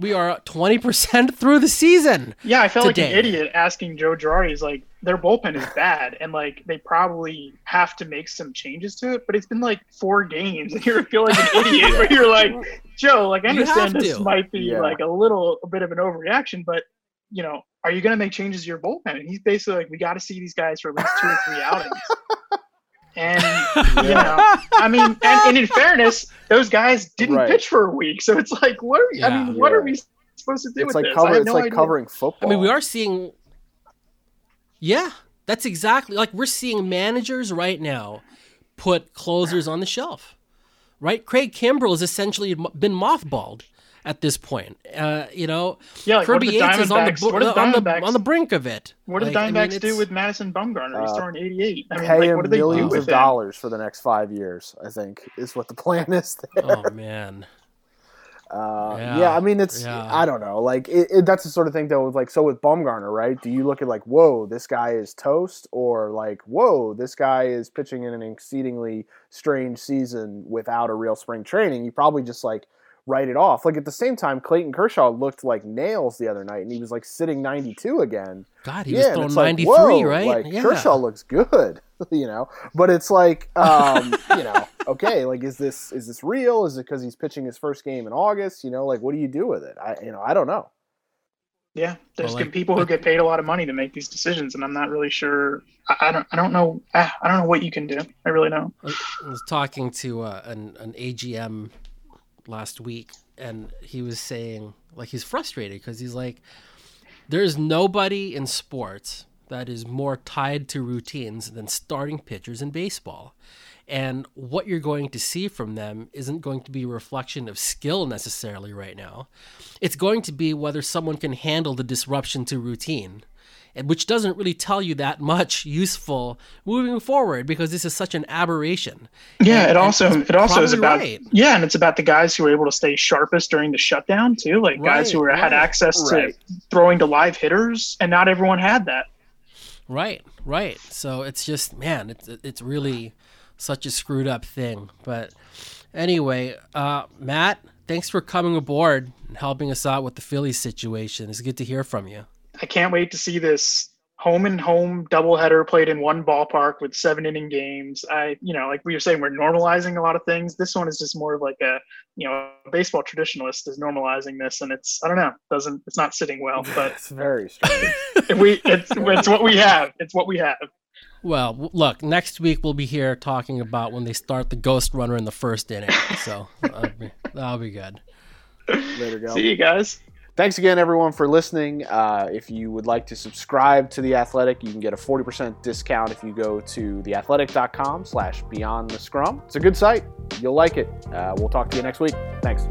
we are 20% through the season. Yeah, I felt like an idiot asking Joe Girardi. He's like, their bullpen is bad, and like they probably have to make some changes to it. But it's been like four games, and you feel like an idiot. Where you're like, Joe, like I understand this to. might be Yeah. like a little a bit of an overreaction, but you know, are you going to make changes to your bullpen? And he's basically like, we got to see these guys for at least two or three outings. And you know, I mean, and, and in fairness, those guys didn't Right. pitch for a week, so it's like, what? Are we, I mean, what Yeah. are we supposed to do It's with like this? Cover, it's no like idea. covering football. I mean, we are seeing. Yeah, that's exactly like we're seeing managers right now put closers on the shelf. Right, Craig Kimbrel has essentially been mothballed at this point. Uh, you know, Yeah, like, Kirby do Yates is on the, bo- the on the on the brink of it. What did Like, I the mean, Diamondbacks do with Madison Bumgarner? He's Uh, throwing 88. I mean, pay like, him do they do millions with of him? dollars for the next five years. I think is what the plan is. There. Oh man, Uh, yeah. Yeah, I mean, it's yeah. I don't know. Like it, it, that's the sort of thing though. With like so with Bumgarner, right? Do you look at like, whoa, this guy is toast, or like, whoa, this guy is pitching in an exceedingly strange season without a real spring training? You probably just like write it off. Like at the same time, Clayton Kershaw looked like nails the other night, and he was like sitting 92 again. God, he yeah, was throwing it's like, 93, whoa, right? Like yeah. Kershaw looks good, you know. But it's like, um, you know, okay, like is this is this real? Is it because he's pitching his first game in August? You know, like what do you do with it? I, you know, I don't know. Yeah, there's Well, like- people who get paid a lot of money to make these decisions, and I'm not really sure. I, I don't. I don't know. ah, I don't know what you can do. I really don't. I was talking to uh, an, an AGM last week, and he was saying, like, he's frustrated because he's like, there's nobody in sports that is more tied to routines than starting pitchers in baseball. And what you're going to see from them isn't going to be a reflection of skill necessarily right now. It's going to be whether someone can handle the disruption to routine which doesn't really tell you that much useful moving forward because this is such an aberration. Yeah, And- it also it also is about right. yeah, and it's about the guys who were able to stay sharpest during the shutdown too, like guys who Right, were, had right, access right. to throwing to live hitters, and not everyone had that. Right, right. So it's just man, it's it's really such a screwed up thing. But anyway, uh, Matt, thanks for coming aboard and helping us out with the Phillies situation. It's good to hear from you. I can't wait to see this home and home doubleheader played in one ballpark with seven inning games. I, you know, like we were saying, we're normalizing a lot of things. This one is just more of like a, you know, a baseball traditionalist is normalizing this, and it's I don't know, doesn't it's not sitting well, but It's very strange. we it's it's what we have. It's what we have. Well, look, next week we'll be here talking about when they start the ghost runner in the first inning. So that'll be, that'll be good. Later, go. See you guys. Thanks again, everyone, for listening. Uh, if you would like to subscribe to The Athletic, you can get a 40% discount if you go to theathletic.com slash beyond the scrum. It's a good site. You'll like it. Uh, we'll talk to you next week. Thanks.